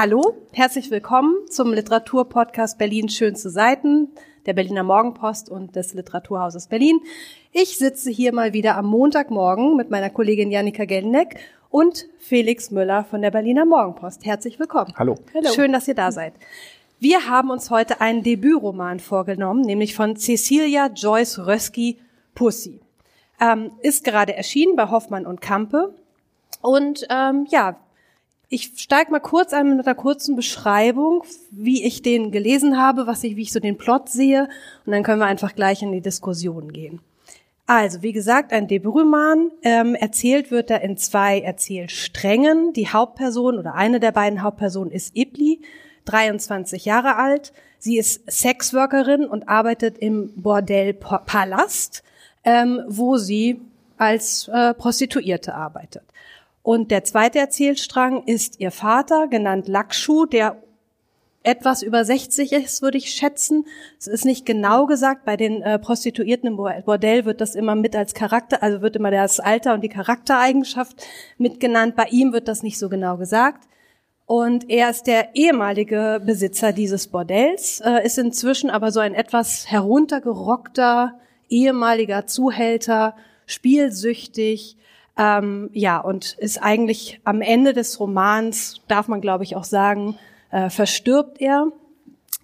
Hallo, herzlich willkommen zum Literaturpodcast Berlin Schönste Seiten der Berliner Morgenpost und des Literaturhauses Berlin. Ich sitze hier mal wieder am Montagmorgen mit meiner Kollegin Janika Gelneck und Felix Müller von der Berliner Morgenpost. Herzlich willkommen. Hallo. Hallo. Schön, dass ihr da seid. Wir haben uns heute einen Debütroman vorgenommen, nämlich von Cecilia Joyce Rösky Pussy. Ähm, ist gerade erschienen bei Hoffmann und Kampe. Und ähm, ja, ich steige mal kurz ein mit einer kurzen Beschreibung, wie ich den gelesen habe, was ich, wie ich so den Plot sehe, und dann können wir einfach gleich in die Diskussion gehen. Also, wie gesagt, ein Debütroman. Ähm, erzählt wird er in zwei Erzählsträngen. Die Hauptperson oder eine der beiden Hauptpersonen ist Ibli, 23 Jahre alt. Sie ist Sexworkerin und arbeitet im Bordell Palast, ähm, wo sie als äh, Prostituierte arbeitet. Und der zweite Erzählstrang ist ihr Vater, genannt Lakshu, der etwas über 60 ist, würde ich schätzen. Es ist nicht genau gesagt. Bei den äh, Prostituierten im Bordell wird das immer mit als Charakter, also wird immer das Alter und die Charaktereigenschaft mitgenannt. Bei ihm wird das nicht so genau gesagt. Und er ist der ehemalige Besitzer dieses Bordells, äh, ist inzwischen aber so ein etwas heruntergerockter ehemaliger Zuhälter, spielsüchtig, ähm, ja, und ist eigentlich am Ende des Romans, darf man glaube ich auch sagen, äh, verstirbt er.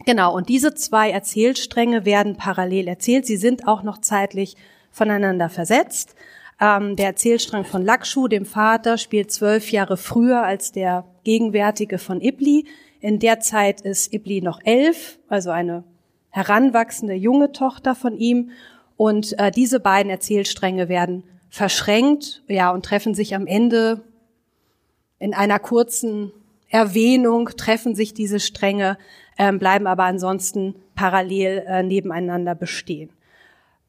Genau, und diese zwei Erzählstränge werden parallel erzählt. Sie sind auch noch zeitlich voneinander versetzt. Ähm, der Erzählstrang von Lakshu, dem Vater, spielt zwölf Jahre früher als der gegenwärtige von Ibli. In der Zeit ist Ibli noch elf, also eine heranwachsende junge Tochter von ihm. Und äh, diese beiden Erzählstränge werden verschränkt, ja, und treffen sich am Ende in einer kurzen Erwähnung, treffen sich diese Stränge, äh, bleiben aber ansonsten parallel äh, nebeneinander bestehen.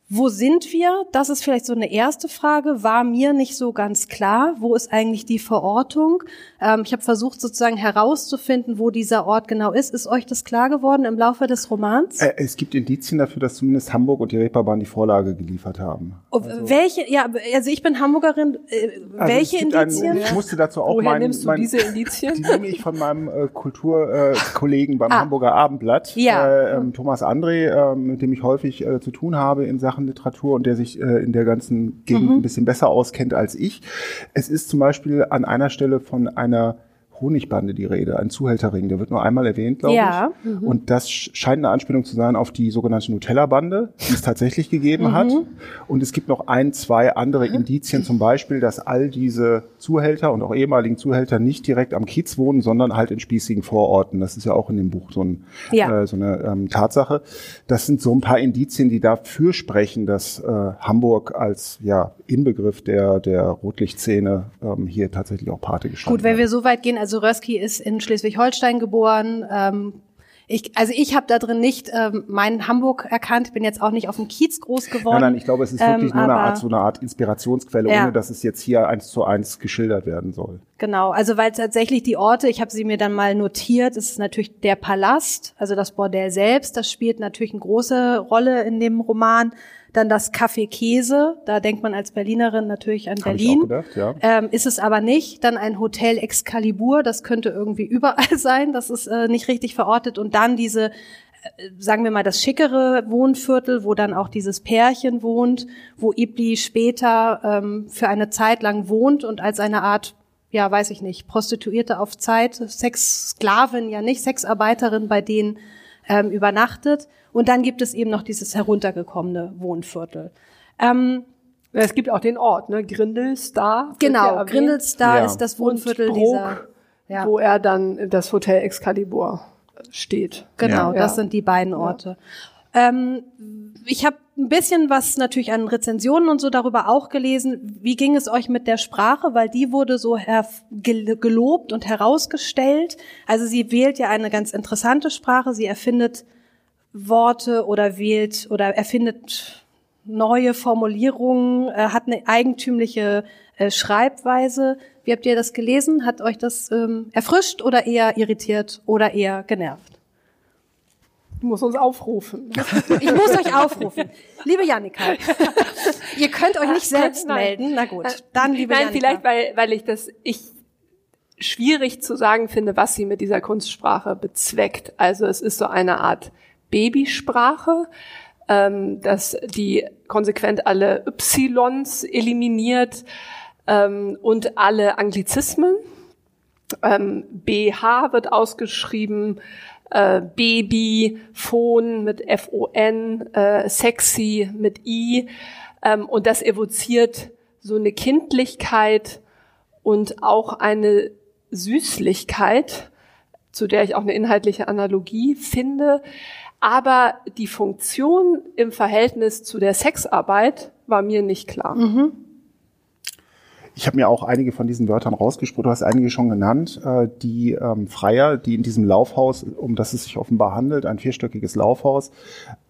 Wo sind wir? Das ist vielleicht so eine erste Frage. War mir nicht so ganz klar. Wo ist eigentlich die Verortung? Ähm, ich habe versucht sozusagen herauszufinden, wo dieser Ort genau ist. Ist euch das klar geworden im Laufe des Romans? Äh, es gibt Indizien dafür, dass zumindest Hamburg und die Reeperbahn die Vorlage geliefert haben. Oh, also, welche? Ja, also ich bin Hamburgerin. Äh, also welche Indizien? Einen, ich musste dazu auch Woher mein, nimmst du mein, diese Indizien? Die nehme ich von meinem äh, Kulturkollegen beim ah. Hamburger Abendblatt, ja. äh, ähm, Thomas André, äh, mit dem ich häufig äh, zu tun habe in Sachen Sachen Literatur und der sich äh, in der ganzen Gegend mhm. ein bisschen besser auskennt als ich. Es ist zum Beispiel an einer Stelle von einer Honigbande die Rede, ein Zuhälterring, der wird nur einmal erwähnt, glaube ja. ich. Mhm. Und das scheint eine Anspielung zu sein auf die sogenannte Nutella-Bande, die es tatsächlich gegeben mhm. hat. Und es gibt noch ein, zwei andere Indizien, zum Beispiel, dass all diese Zuhälter und auch ehemaligen Zuhälter nicht direkt am Kiez wohnen, sondern halt in spießigen Vororten. Das ist ja auch in dem Buch so, ein, ja. äh, so eine ähm, Tatsache. Das sind so ein paar Indizien, die dafür sprechen, dass äh, Hamburg als ja, Inbegriff der, der Rotlichtszene ähm, hier tatsächlich auch Pate gestanden Gut, wenn wir so weit gehen, also Röski ist in Schleswig-Holstein geboren. Ähm, ich, also ich habe da drin nicht ähm, meinen Hamburg erkannt, bin jetzt auch nicht auf dem Kiez groß geworden. Nein, nein, ich glaube, es ist wirklich ähm, nur eine Art, so eine Art Inspirationsquelle, ja. ohne dass es jetzt hier eins zu eins geschildert werden soll. Genau, also weil tatsächlich die Orte, ich habe sie mir dann mal notiert, ist natürlich der Palast, also das Bordell selbst, das spielt natürlich eine große Rolle in dem Roman. Dann das Café Käse, da denkt man als Berlinerin natürlich an Hab Berlin. Gedacht, ja. ähm, ist es aber nicht. Dann ein Hotel Excalibur, das könnte irgendwie überall sein, das ist äh, nicht richtig verortet. Und dann diese äh, sagen wir mal, das schickere Wohnviertel, wo dann auch dieses Pärchen wohnt, wo Ibli später ähm, für eine Zeit lang wohnt und als eine Art, ja, weiß ich nicht, Prostituierte auf Zeit, Sexsklavin ja nicht, Sexarbeiterin bei denen ähm, übernachtet. Und dann gibt es eben noch dieses heruntergekommene Wohnviertel. Ähm, es gibt auch den Ort, ne? Grindelstar. Genau, Grindelstar ja. ist das Wohnviertel Bruck, dieser, ja. wo er dann das Hotel Excalibur steht. Genau, ja. das sind die beiden Orte. Ähm, ich habe ein bisschen was natürlich an Rezensionen und so darüber auch gelesen. Wie ging es euch mit der Sprache? Weil die wurde so gelobt und herausgestellt. Also sie wählt ja eine ganz interessante Sprache. Sie erfindet Worte oder wählt oder erfindet neue Formulierungen, äh, hat eine eigentümliche äh, Schreibweise. Wie habt ihr das gelesen? Hat euch das ähm, erfrischt oder eher irritiert oder eher genervt? Du musst uns aufrufen. Ich muss euch aufrufen. Liebe Janika, ihr könnt euch nicht selbst melden. Na gut, dann liebe Nein, Janika. vielleicht, weil, weil ich das, ich schwierig zu sagen finde, was sie mit dieser Kunstsprache bezweckt. Also es ist so eine Art Babysprache, ähm, dass die konsequent alle Ys eliminiert ähm, und alle Anglizismen. Ähm, BH wird ausgeschrieben, äh, Baby, Phone mit F-O-N, äh, sexy mit I. Ähm, und das evoziert so eine Kindlichkeit und auch eine Süßlichkeit, zu der ich auch eine inhaltliche Analogie finde. Aber die Funktion im Verhältnis zu der Sexarbeit war mir nicht klar. Mhm. Ich habe mir auch einige von diesen Wörtern rausgesprochen, du hast einige schon genannt. Äh, die ähm, Freier, die in diesem Laufhaus, um das es sich offenbar handelt, ein vierstöckiges Laufhaus,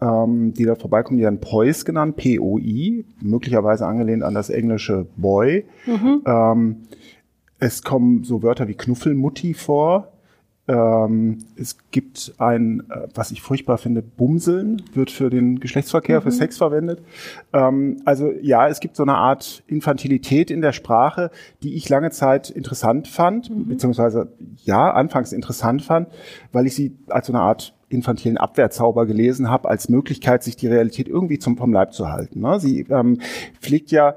ähm, die da vorbeikommen, die werden Pois genannt, P-O-I, möglicherweise angelehnt an das englische Boy. Mhm. Ähm, es kommen so Wörter wie Knuffelmutti vor. Ähm, es gibt ein, äh, was ich furchtbar finde, Bumseln wird für den Geschlechtsverkehr, mhm. für Sex verwendet. Ähm, also ja, es gibt so eine Art Infantilität in der Sprache, die ich lange Zeit interessant fand, mhm. beziehungsweise ja, anfangs interessant fand, weil ich sie als so eine Art infantilen Abwehrzauber gelesen habe, als Möglichkeit, sich die Realität irgendwie zum vom Leib zu halten. Ne? Sie ähm, pflegt ja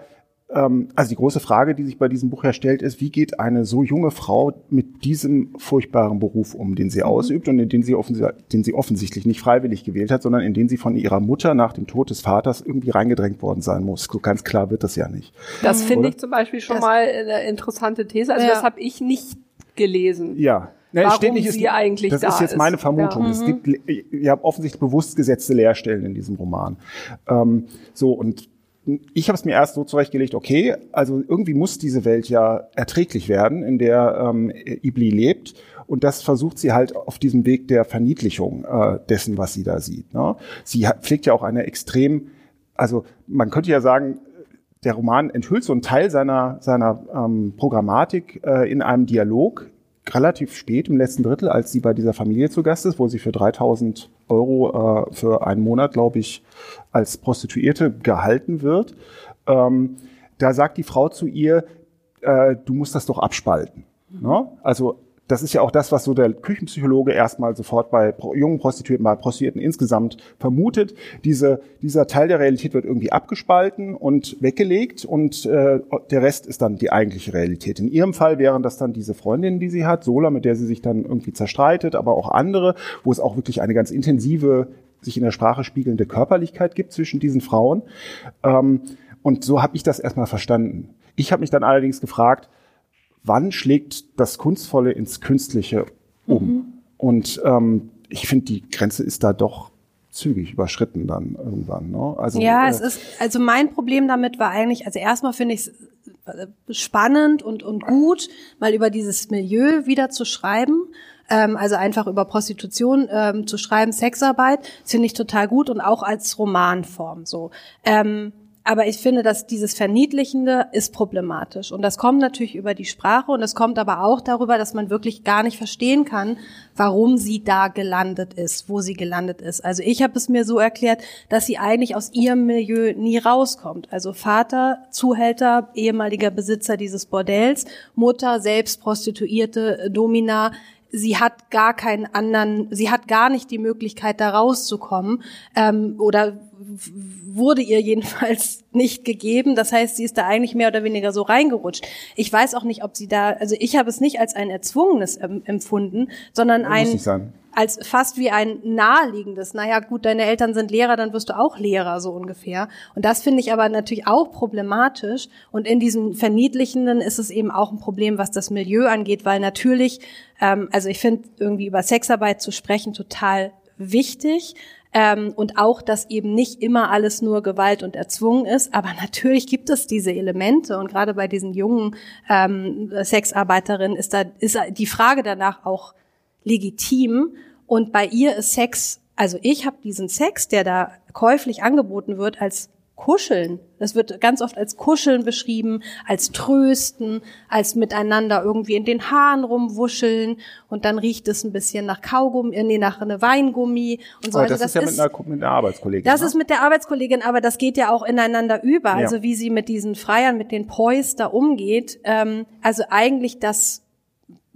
also die große Frage, die sich bei diesem Buch herstellt, ist, wie geht eine so junge Frau mit diesem furchtbaren Beruf um, den sie mhm. ausübt und in den sie, den sie offensichtlich nicht freiwillig gewählt hat, sondern in den sie von ihrer Mutter nach dem Tod des Vaters irgendwie reingedrängt worden sein muss. So ganz klar wird das ja nicht. Das finde ich zum Beispiel schon das mal eine interessante These. Also ja. das habe ich nicht gelesen. Ja, Ne, Warum steht nicht, sie ist, eigentlich das da ist jetzt meine Vermutung. Ja. Es mhm. gibt, ihr habt offensichtlich bewusst gesetzte Leerstellen in diesem Roman. Ähm, so und ich habe es mir erst so zurechtgelegt, okay, also irgendwie muss diese Welt ja erträglich werden, in der ähm, Ibli lebt. Und das versucht sie halt auf diesem Weg der Verniedlichung äh, dessen, was sie da sieht. Ne? Sie hat, pflegt ja auch eine extrem, also man könnte ja sagen, der Roman enthüllt so einen Teil seiner, seiner ähm, Programmatik äh, in einem Dialog, relativ spät im letzten Drittel, als sie bei dieser Familie zu Gast ist, wo sie für 3000 Euro äh, für einen Monat, glaube ich, als Prostituierte gehalten wird. Ähm, da sagt die Frau zu ihr, äh, du musst das doch abspalten. Mhm. Ne? Also das ist ja auch das, was so der Küchenpsychologe erstmal sofort bei jungen Prostituierten, bei Prostituierten insgesamt vermutet. Diese, dieser Teil der Realität wird irgendwie abgespalten und weggelegt und äh, der Rest ist dann die eigentliche Realität. In ihrem Fall wären das dann diese Freundinnen, die sie hat, Sola, mit der sie sich dann irgendwie zerstreitet, aber auch andere, wo es auch wirklich eine ganz intensive, sich in der Sprache spiegelnde Körperlichkeit gibt zwischen diesen Frauen. Ähm, und so habe ich das erstmal verstanden. Ich habe mich dann allerdings gefragt, wann schlägt das Kunstvolle ins Künstliche um? Mhm. Und ähm, ich finde, die Grenze ist da doch zügig überschritten dann irgendwann. Ne? Also, ja, äh, es ist, also mein Problem damit war eigentlich, also erstmal finde ich es äh, spannend und, und gut, mal über dieses Milieu wieder zu schreiben. Ähm, also einfach über Prostitution ähm, zu schreiben, Sexarbeit, finde ich total gut und auch als Romanform so. Ähm, aber ich finde, dass dieses Verniedlichende ist problematisch. Und das kommt natürlich über die Sprache und es kommt aber auch darüber, dass man wirklich gar nicht verstehen kann, warum sie da gelandet ist, wo sie gelandet ist. Also ich habe es mir so erklärt, dass sie eigentlich aus ihrem Milieu nie rauskommt. Also Vater, Zuhälter, ehemaliger Besitzer dieses Bordells, Mutter, selbst Prostituierte, Domina, sie hat gar keinen anderen, sie hat gar nicht die Möglichkeit, da rauszukommen ähm, oder wurde ihr jedenfalls nicht gegeben. Das heißt, sie ist da eigentlich mehr oder weniger so reingerutscht. Ich weiß auch nicht, ob sie da, also ich habe es nicht als ein erzwungenes empfunden, sondern ein als fast wie ein naheliegendes. Naja, gut, deine Eltern sind Lehrer, dann wirst du auch Lehrer, so ungefähr. Und das finde ich aber natürlich auch problematisch. Und in diesem Verniedlichenden ist es eben auch ein Problem, was das Milieu angeht, weil natürlich, ähm, also ich finde irgendwie über Sexarbeit zu sprechen total wichtig. Ähm, und auch, dass eben nicht immer alles nur Gewalt und erzwungen ist. Aber natürlich gibt es diese Elemente und gerade bei diesen jungen ähm, Sexarbeiterinnen ist da ist die Frage danach auch legitim. Und bei ihr ist Sex, also ich habe diesen Sex, der da käuflich angeboten wird, als Kuscheln. Das wird ganz oft als Kuscheln beschrieben, als Trösten, als miteinander irgendwie in den Haaren rumwuscheln und dann riecht es ein bisschen nach Kaugummi, äh, nee, nach einer Weingummi und so. Aber das, also das ist ja mit, einer, mit einer Arbeitskollegin. Das ne? ist mit der Arbeitskollegin, aber das geht ja auch ineinander über. Ja. Also wie sie mit diesen Freiern, mit den Pois da umgeht. Ähm, also eigentlich das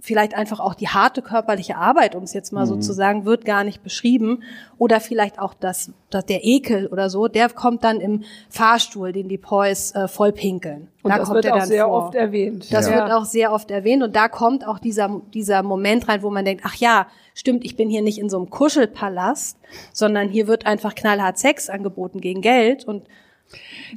vielleicht einfach auch die harte körperliche Arbeit, um es jetzt mal so zu sagen, wird gar nicht beschrieben. Oder vielleicht auch das, das der Ekel oder so, der kommt dann im Fahrstuhl, den die Poys äh, voll pinkeln. Und da das kommt wird er auch dann sehr vor. oft erwähnt. Das Ja. wird auch sehr oft erwähnt und da kommt auch dieser, dieser Moment rein, wo man denkt, ach ja, stimmt, ich bin hier nicht in so einem Kuschelpalast, sondern hier wird einfach knallhart Sex angeboten gegen Geld und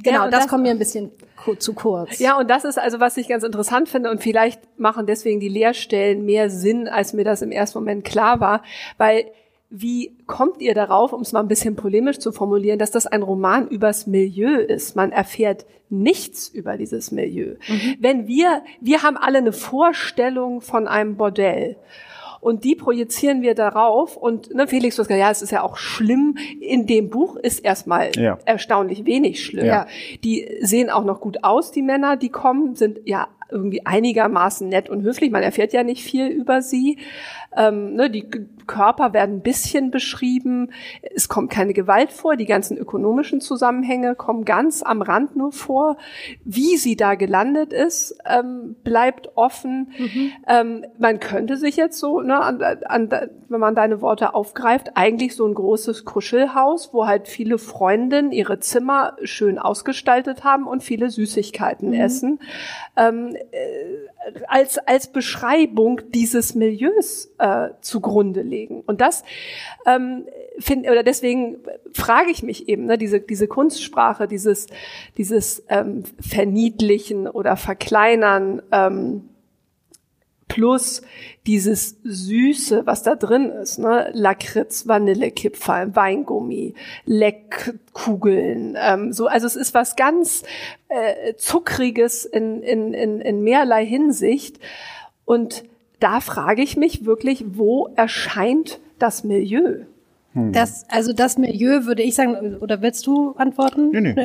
genau, Ja, das, das- kommt mir ein bisschen zu kurz. Ja, und das ist also, was ich ganz interessant finde und vielleicht machen deswegen die Lehrstellen mehr Sinn, als mir das im ersten Moment klar war, weil wie kommt ihr darauf, um es mal ein bisschen polemisch zu formulieren, dass das ein Roman übers Milieu ist? Man erfährt nichts über dieses Milieu. Wenn wir, wir haben alle eine Vorstellung von einem Bordell. Und die projizieren wir darauf. Und ne, Felix, du hast gesagt, ja, es ist ja auch schlimm. In dem Buch ist erstmal Ja. erstaunlich wenig schlimm. Ja. Die sehen auch noch gut aus, die Männer, die kommen, sind ja irgendwie einigermaßen nett und höflich. Man erfährt ja nicht viel über sie. Ähm, ne, die Körper werden ein bisschen beschrieben. Es kommt keine Gewalt vor. Die ganzen ökonomischen Zusammenhänge kommen ganz am Rand nur vor. Wie sie da gelandet ist, ähm, bleibt offen. Ähm, man könnte sich jetzt so, ne, an, an, wenn man deine Worte aufgreift, eigentlich so ein großes Kuschelhaus, wo halt viele Freundinnen ihre Zimmer schön ausgestaltet haben und viele Süßigkeiten essen, ähm, äh, als, als Beschreibung dieses Milieus äh, zugrunde legen. Und das ähm, finde oder deswegen frage ich mich eben, ne, diese, diese Kunstsprache, dieses, dieses ähm, Verniedlichen oder Verkleinern, ähm, plus dieses Süße, was da drin ist, ne? Lakritz, Vanillekipferl, Weingummi, Leckkugeln, ähm, so, also es ist was ganz äh, Zuckriges in, in, in, in mehrerlei Hinsicht. Und da frage ich mich wirklich, wo erscheint das Milieu? Das, also das Milieu würde ich sagen, oder willst du antworten? Nee, nee.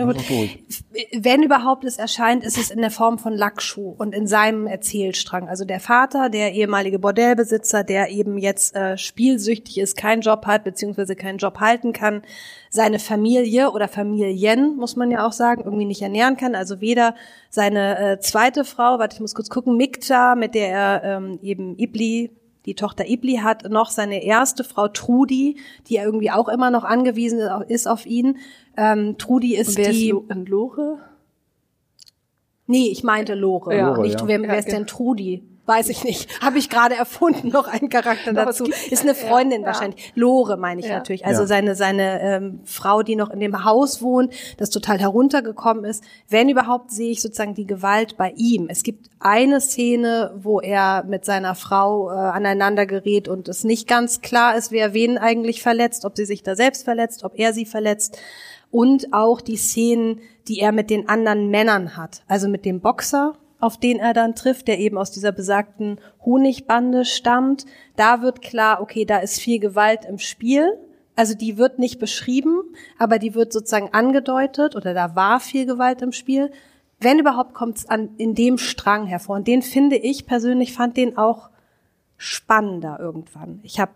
Wenn überhaupt es erscheint, ist es in der Form von Lackschuh und in seinem Erzählstrang. Also der Vater, der ehemalige Bordellbesitzer, der eben jetzt äh, spielsüchtig ist, keinen Job hat, beziehungsweise keinen Job halten kann, seine Familie oder Familien, muss man ja auch sagen, irgendwie nicht ernähren kann. Also weder seine äh, zweite Frau, warte, ich muss kurz gucken, Mikta, mit der er ähm, eben Ibli die Tochter Ibli hat, noch seine erste Frau Trudi, die ja irgendwie auch immer noch angewiesen ist auf ihn. Ähm, Trudi ist Und wer die. ist Lo und Lore? Nee, ich meinte Lore. Ja. Lore, nicht, ja. wer, wer ist genau. denn Trudi? Weiß ich nicht. Habe ich gerade erfunden, noch einen Charakter Doch, dazu. Ist eine Freundin ja. wahrscheinlich. Lore meine ich Ja. natürlich. Also Ja. seine, seine ähm, Frau, die noch in dem Haus wohnt, das total heruntergekommen ist. Wenn überhaupt, sehe ich sozusagen die Gewalt bei ihm. Es gibt eine Szene, wo er mit seiner Frau äh, aneinander gerät und es nicht ganz klar ist, wer wen eigentlich verletzt, ob sie sich da selbst verletzt, ob er sie verletzt und auch die Szenen, die er mit den anderen Männern hat. Also mit dem Boxer, auf den er dann trifft, der eben aus dieser besagten Honigbande stammt. Da wird klar, okay, da ist viel Gewalt im Spiel. Also die wird nicht beschrieben, aber die wird sozusagen angedeutet oder da war viel Gewalt im Spiel. Wenn überhaupt kommt es an in dem Strang hervor. Und den finde ich persönlich fand den auch spannender irgendwann. Ich habe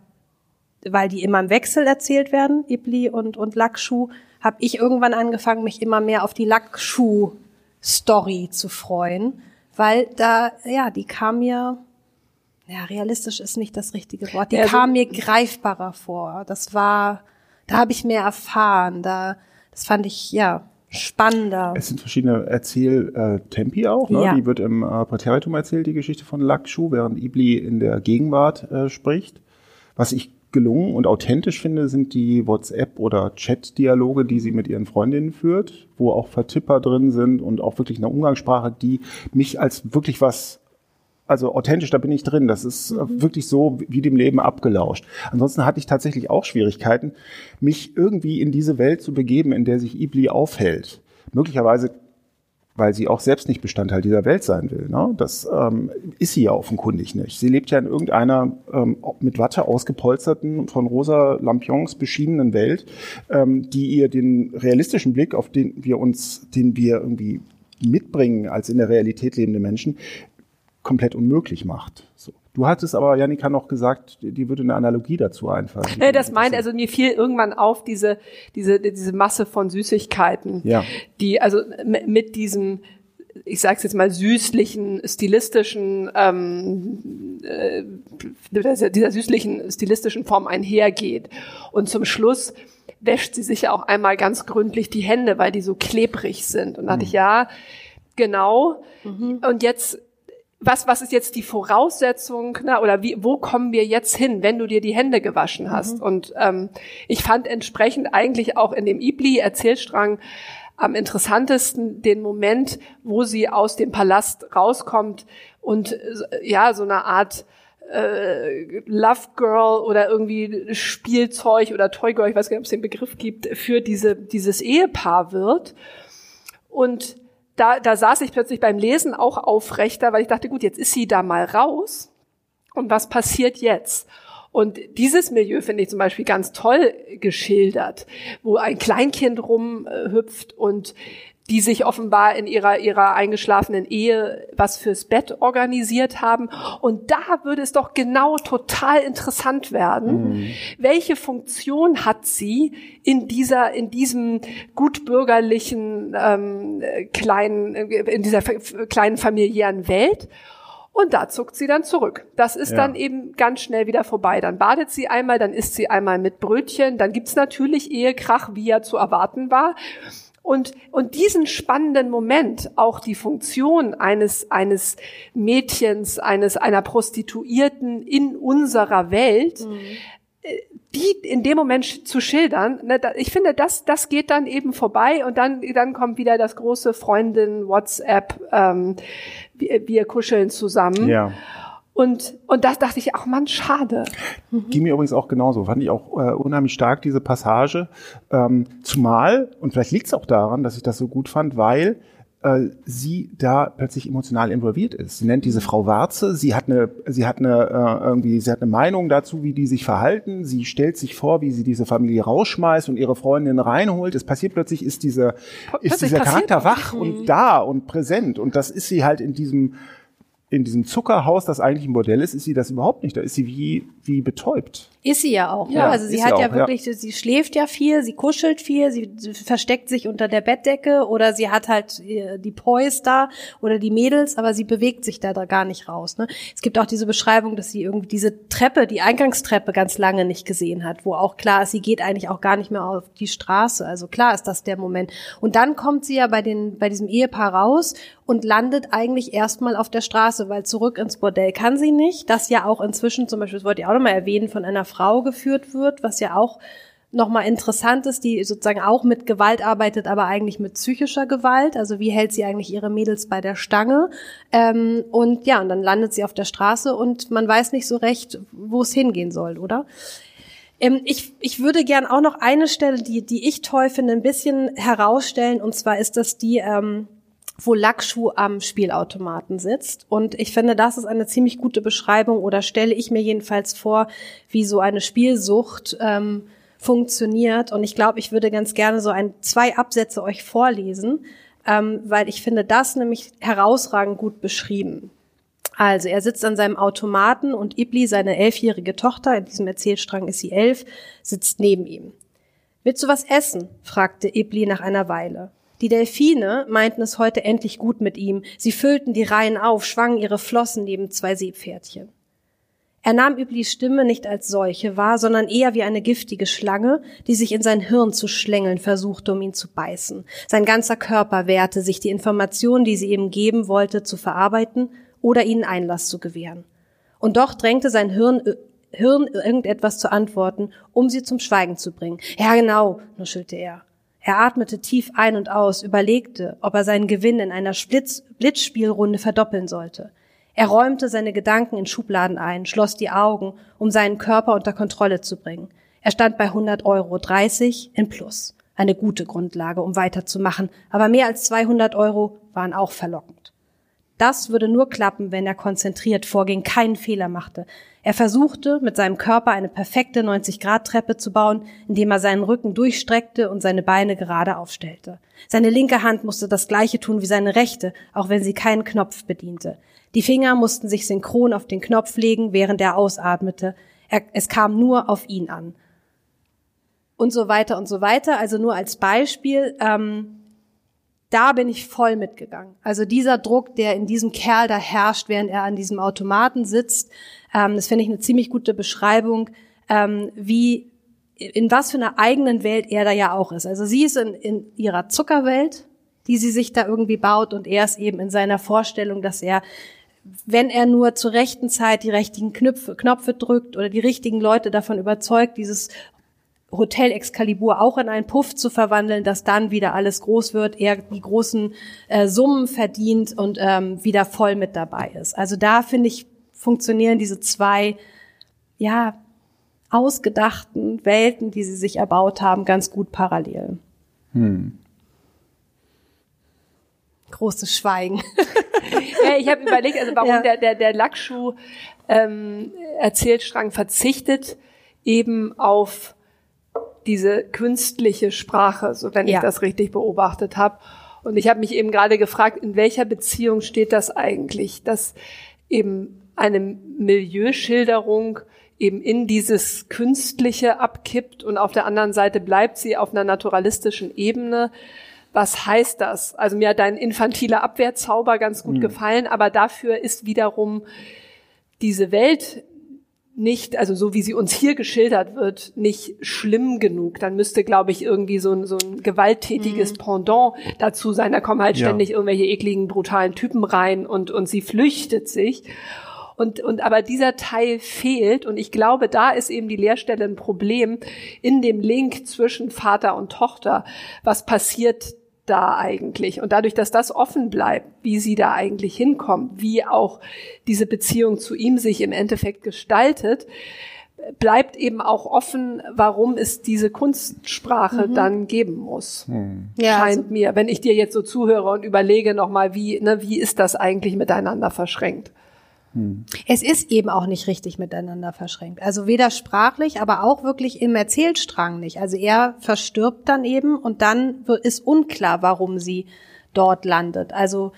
weil die immer im Wechsel erzählt werden, Ibli und, und Lackschuh, habe ich irgendwann angefangen, mich immer mehr auf die Lackschuh-Story zu freuen, weil da, ja, die kam mir, ja, realistisch ist nicht das richtige Wort, die Ja, so- kam mir greifbarer vor. Das war, da habe ich mehr erfahren, da, das fand ich, ja, spannender. Es sind verschiedene Erzähltempi auch. Ne? Ja. Die wird im äh, Präteritum erzählt, die Geschichte von Lakshu, während Ibli in der Gegenwart äh, spricht. Was ich gelungen und authentisch finde, sind die WhatsApp- oder Chat-Dialoge, die sie mit ihren Freundinnen führt, wo auch Vertipper drin sind und auch wirklich eine Umgangssprache, die mich als wirklich was also authentisch, da bin ich drin. Das ist äh, wirklich so wie dem Leben abgelauscht. Ansonsten hatte ich tatsächlich auch Schwierigkeiten, mich irgendwie in diese Welt zu begeben, in der sich Ibli aufhält. Möglicherweise, weil sie auch selbst nicht Bestandteil dieser Welt sein will. Ne? Das ähm, ist sie ja offenkundig nicht. Sie lebt ja in irgendeiner ähm, mit Watte ausgepolsterten, von rosa Lampions beschienenen Welt, ähm, die ihr den realistischen Blick, auf den wir uns, den wir irgendwie mitbringen als in der Realität lebende Menschen, komplett unmöglich macht. So. Du hattest aber, Janika, noch gesagt, die würde eine Analogie dazu einfallen. Nee, das meint, also mir fiel irgendwann auf diese, diese, diese Masse von Süßigkeiten, Ja. die, also mit diesem ich sage es jetzt mal, süßlichen, stilistischen, ähm, äh, dieser süßlichen, stilistischen Form einhergeht. Und zum Schluss wäscht sie sich ja auch einmal ganz gründlich die Hände, weil die so klebrig sind. Und da dachte ich, mhm. ja, genau. Mhm. Und jetzt was, was ist jetzt die Voraussetzung, na, oder wie, wo kommen wir jetzt hin, wenn du dir die Hände gewaschen hast? Mhm. Und ähm, ich fand entsprechend eigentlich auch in dem Ibli-Erzählstrang am interessantesten den Moment, wo sie aus dem Palast rauskommt und äh, ja, so eine Art äh, Love Girl oder irgendwie Spielzeug oder Toy Girl, ich weiß gar nicht, ob es den Begriff gibt, für diese, dieses Ehepaar wird. Und da, da saß ich plötzlich beim Lesen auch aufrechter, weil ich dachte, gut, jetzt ist sie da mal raus. Und was passiert jetzt? Und dieses Milieu finde ich zum Beispiel ganz toll geschildert, wo ein Kleinkind rumhüpft und die sich offenbar in ihrer, ihrer eingeschlafenen Ehe was fürs Bett organisiert haben. Und da würde es doch genau total interessant werden. Mhm. Welche Funktion hat sie in dieser, in diesem gutbürgerlichen, ähm, kleinen, in dieser kleinen familiären Welt? Und da zuckt sie dann zurück. Das ist ja. dann eben ganz schnell wieder vorbei. Dann badet sie einmal, dann isst sie einmal mit Brötchen, dann gibt's natürlich Ehekrach, wie ja zu erwarten war. Und, und diesen spannenden Moment, auch die Funktion eines, eines Mädchens, eines, einer Prostituierten in unserer Welt, mhm. die in dem Moment zu schildern, ne, ich finde, das, das geht dann eben vorbei und dann, dann kommt wieder das große Freundin, WhatsApp, ähm, wir, wir kuscheln zusammen. Ja. Und, und das dachte ich, ach man, schade. Mhm. Ging mir übrigens auch genauso. Fand ich auch äh, unheimlich stark, diese Passage. Ähm, zumal, und vielleicht liegt es auch daran, dass ich das so gut fand, weil äh, sie da plötzlich emotional involviert ist. Sie nennt diese Frau Warze, sie hat eine, sie hat eine äh, irgendwie, sie hat eine Meinung dazu, wie die sich verhalten. Sie stellt sich vor, wie sie diese Familie rausschmeißt und ihre Freundin reinholt. Es passiert plötzlich, ist diese, ist dieser Charakter wach und da und präsent. Und das ist sie halt in diesem in diesem Zuckerhaus, das eigentlich ein Bordell ist, ist sie das überhaupt nicht. Da ist sie wie, wie betäubt. Ist sie ja auch. Ne? Ja, Also sie hat ja auch, wirklich, ja. sie schläft ja viel, sie kuschelt viel, sie versteckt sich unter der Bettdecke oder sie hat halt äh, die Poys da oder die Mädels, aber sie bewegt sich da, da gar nicht raus. Ne? Es gibt auch diese Beschreibung, dass sie irgendwie diese Treppe, die Eingangstreppe ganz lange nicht gesehen hat, wo auch klar ist, sie geht eigentlich auch gar nicht mehr auf die Straße. Also klar ist das der Moment. Und dann kommt sie ja bei den, bei diesem Ehepaar raus und landet eigentlich erstmal auf der Straße, weil zurück ins Bordell kann sie nicht. Das ja auch inzwischen zum Beispiel, das wollte ich auch nochmal erwähnen, von einer Frau geführt wird, was ja auch nochmal interessant ist, die sozusagen auch mit Gewalt arbeitet, aber eigentlich mit psychischer Gewalt. Also wie hält sie eigentlich ihre Mädels bei der Stange? Ähm, und ja, und dann landet sie auf der Straße und man weiß nicht so recht, wo es hingehen soll, oder? Ähm, ich, ich würde gern auch noch eine Stelle, die, die ich toll finde, ein bisschen herausstellen. Und zwar ist das die, ähm, wo Lackschuh am Spielautomaten sitzt. Und ich finde, das ist eine ziemlich gute Beschreibung oder stelle ich mir jedenfalls vor, wie so eine Spielsucht ähm, funktioniert. Und ich glaube, ich würde ganz gerne so ein, zwei Absätze euch vorlesen, ähm, weil ich finde das nämlich herausragend gut beschrieben. Also, er sitzt an seinem Automaten und Ibli, seine elfjährige Tochter, in diesem Erzählstrang ist sie elf, sitzt neben ihm. Willst du was essen? fragte Ibli nach einer Weile. Die Delfine meinten es heute endlich gut mit ihm. Sie füllten die Reihen auf, schwangen ihre Flossen neben zwei Seepferdchen. Er nahm Üblis Stimme nicht als solche wahr, sondern eher wie eine giftige Schlange, die sich in sein Hirn zu schlängeln versuchte, um ihn zu beißen. Sein ganzer Körper wehrte sich, die Informationen, die sie ihm geben wollte, zu verarbeiten oder ihnen Einlass zu gewähren. Und doch drängte sein Hirn, äh, Hirn irgendetwas zu antworten, um sie zum Schweigen zu bringen. Ja, genau, nuschelte er. Er atmete tief ein und aus, überlegte, ob er seinen Gewinn in einer Splitz Blitzspielrunde verdoppeln sollte. Er räumte seine Gedanken in Schubladen ein, schloss die Augen, um seinen Körper unter Kontrolle zu bringen. Er stand bei 100 Euro, 30 in Plus. Eine gute Grundlage, um weiterzumachen, aber mehr als 200 Euro waren auch verlockend. Das würde nur klappen, wenn er konzentriert vorging, keinen Fehler machte, er versuchte, mit seinem Körper eine perfekte 90-Grad-Treppe zu bauen, indem er seinen Rücken durchstreckte und seine Beine gerade aufstellte. Seine linke Hand musste das gleiche tun wie seine rechte, auch wenn sie keinen Knopf bediente. Die Finger mussten sich synchron auf den Knopf legen, während er ausatmete. Er, es kam nur auf ihn an. Und so weiter und so weiter. Also nur als Beispiel. Ähm, da bin ich voll mitgegangen. Also dieser Druck, der in diesem Kerl da herrscht, während er an diesem Automaten sitzt, ähm, das finde ich eine ziemlich gute Beschreibung, ähm, wie in was für einer eigenen Welt er da ja auch ist. Also sie ist in, in ihrer Zuckerwelt, die sie sich da irgendwie baut und er ist eben in seiner Vorstellung, dass er wenn er nur zur rechten Zeit die richtigen Knöpfe, Knöpfe drückt oder die richtigen Leute davon überzeugt, dieses Hotel Excalibur auch in einen Puff zu verwandeln, dass dann wieder alles groß wird, er die großen äh, Summen verdient und ähm, wieder voll mit dabei ist. Also da finde ich, funktionieren diese zwei, ja, ausgedachten Welten, die sie sich erbaut haben, ganz gut parallel. Hm. Großes Schweigen. ja, ich habe überlegt, also warum ja. der, der, der Lackschuh ähm, Erzählstrang verzichtet eben auf diese künstliche Sprache, so wenn ja. ich das richtig beobachtet habe. Und ich habe mich eben gerade gefragt, in welcher Beziehung steht das eigentlich, dass eben eine Milieuschilderung eben in dieses Künstliche abkippt und auf der anderen Seite bleibt sie auf einer naturalistischen Ebene. Was heißt das? Also mir hat dein infantiler Abwehrzauber ganz gut mhm. gefallen, aber dafür ist wiederum diese Welt nicht, also so wie sie uns hier geschildert wird, nicht schlimm genug. Dann müsste, glaube ich, irgendwie so ein, so ein gewalttätiges mhm. Pendant dazu sein. Da kommen halt ständig ja. irgendwelche ekligen, brutalen Typen rein und, und sie flüchtet sich. Und, und aber dieser Teil fehlt und ich glaube, da ist eben die Leerstelle ein Problem in dem Link zwischen Vater und Tochter. Was passiert da eigentlich? Und dadurch, dass das offen bleibt, wie sie da eigentlich hinkommt, wie auch diese Beziehung zu ihm sich im Endeffekt gestaltet, bleibt eben auch offen, warum es diese Kunstsprache mhm. dann geben muss. Mhm. Ja, Scheint also, mir, wenn ich dir jetzt so zuhöre und überlege nochmal, wie, ne, wie ist das eigentlich miteinander verschränkt? Hm. Es ist eben auch nicht richtig miteinander verschränkt. Also weder sprachlich, aber auch wirklich im Erzählstrang nicht. Also er verstirbt dann eben und dann ist unklar, warum sie dort landet. Also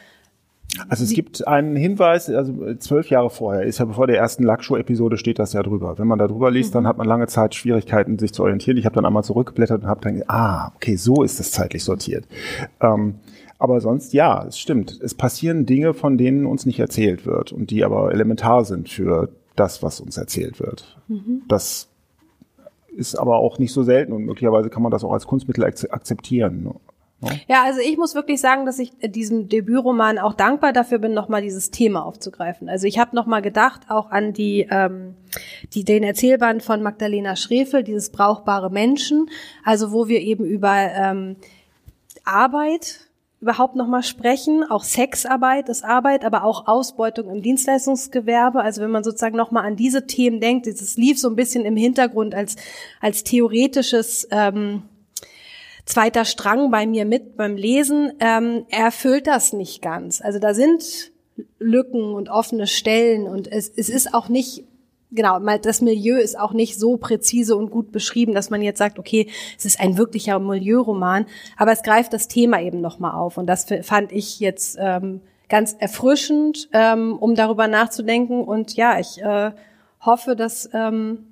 also es gibt einen Hinweis, also zwölf Jahre vorher, ist ja bevor der ersten Lackshow-Episode steht das ja drüber. Wenn man da drüber liest, mhm. dann hat man lange Zeit Schwierigkeiten, sich zu orientieren. Ich habe dann einmal zurückgeblättert und habe dann gedacht, ah, okay, so ist das zeitlich sortiert. Ähm, aber sonst, ja, es stimmt. Es passieren Dinge, von denen uns nicht erzählt wird und die aber elementar sind für das, was uns erzählt wird. Mhm. Das ist aber auch nicht so selten und möglicherweise kann man das auch als Kunstmittel akzeptieren. Ne? Ja, also ich muss wirklich sagen, dass ich diesem Debütroman auch dankbar dafür bin, nochmal dieses Thema aufzugreifen. Also ich habe nochmal gedacht, auch an die, ähm, die den Erzählband von Magdalena Schrefel, dieses brauchbare Menschen, also wo wir eben über ähm, Arbeit überhaupt noch mal sprechen. Auch Sexarbeit ist Arbeit, aber auch Ausbeutung im Dienstleistungsgewerbe. Also wenn man sozusagen noch mal an diese Themen denkt, das lief so ein bisschen im Hintergrund als als theoretisches ähm, zweiter Strang bei mir mit beim Lesen. Ähm, erfüllt das nicht ganz. Also da sind Lücken und offene Stellen und es, es ist auch nicht genau, mal das Milieu ist auch nicht so präzise und gut beschrieben, dass man jetzt sagt, okay, es ist ein wirklicher Milieuroman, aber es greift das Thema eben nochmal auf und das fand ich jetzt ähm, ganz erfrischend, ähm, um darüber nachzudenken und ja, ich äh, hoffe, dass ähm,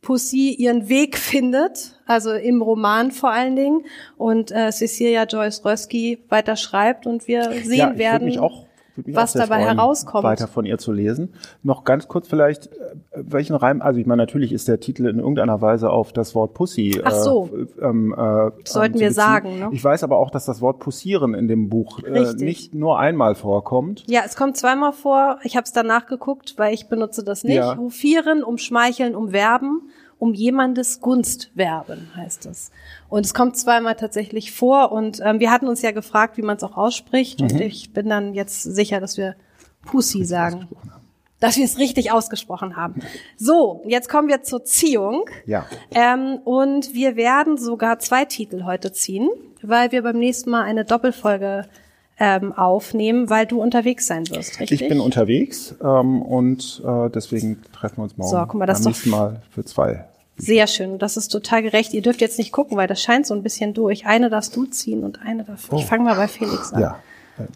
Pussy ihren Weg findet, also im Roman vor allen Dingen und äh, Cecilia Joyce Rösky weiter schreibt und wir sehen ja, werden. Mich auch was dabei freuen, herauskommt. Weiter von ihr zu lesen. Noch ganz kurz vielleicht, äh, welchen Reim, also ich meine, natürlich ist der Titel in irgendeiner Weise auf das Wort Pussy. Ach so. Äh, ähm, äh, Sollten wir sagen. Ne? Ich weiß aber auch, dass das Wort Pussieren in dem Buch äh, nicht nur einmal vorkommt. Ja, es kommt zweimal vor. Ich habe es danach geguckt, weil ich benutze das nicht. Ja. Hofieren, umschmeicheln, umwerben um jemandes Gunst werben, heißt es. Und es kommt zweimal tatsächlich vor und ähm, wir hatten uns ja gefragt, wie man es auch ausspricht mhm. und ich bin dann jetzt sicher, dass wir Pussy sagen. Dass wir es richtig ausgesprochen haben. So, jetzt kommen wir zur Ziehung. Ja. Ähm, und wir werden sogar zwei Titel heute ziehen, weil wir beim nächsten Mal eine Doppelfolge ähm, aufnehmen, weil du unterwegs sein wirst, richtig? Ich bin unterwegs ähm, und äh, deswegen treffen wir uns morgen so, guck mal, das beim nächsten Mal für zwei sehr schön. Das ist total gerecht. Ihr dürft jetzt nicht gucken, weil das scheint so ein bisschen durch. Eine darfst du ziehen und eine darf. Oh. Ich fange mal bei Felix an. Ja.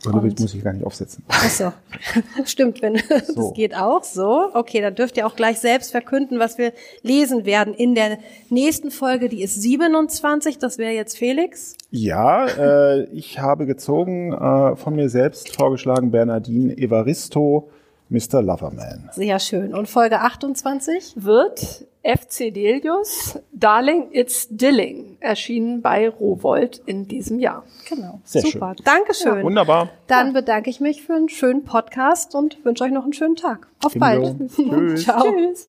Brillebild muss ich gar nicht aufsetzen. Ach so. Stimmt, wenn das So. geht auch so. Okay, dann dürft ihr auch gleich selbst verkünden, was wir lesen werden in der nächsten Folge. Die ist 27. Das wäre jetzt Felix. Ja, äh, ich habe gezogen, äh, von mir selbst vorgeschlagen, Bernardine Evaristo, Mr. Loverman. Sehr schön. Und Folge 28? Wird FC Delius, Darling It's Dilling, erschienen bei Rowold in diesem Jahr. Genau. Sehr Super. Dankeschön. Wunderbar. Dann bedanke ich mich für einen schönen Podcast und wünsche euch noch einen schönen Tag. Auf bald. Ebenso. Tschüss. Ciao. Tschüss.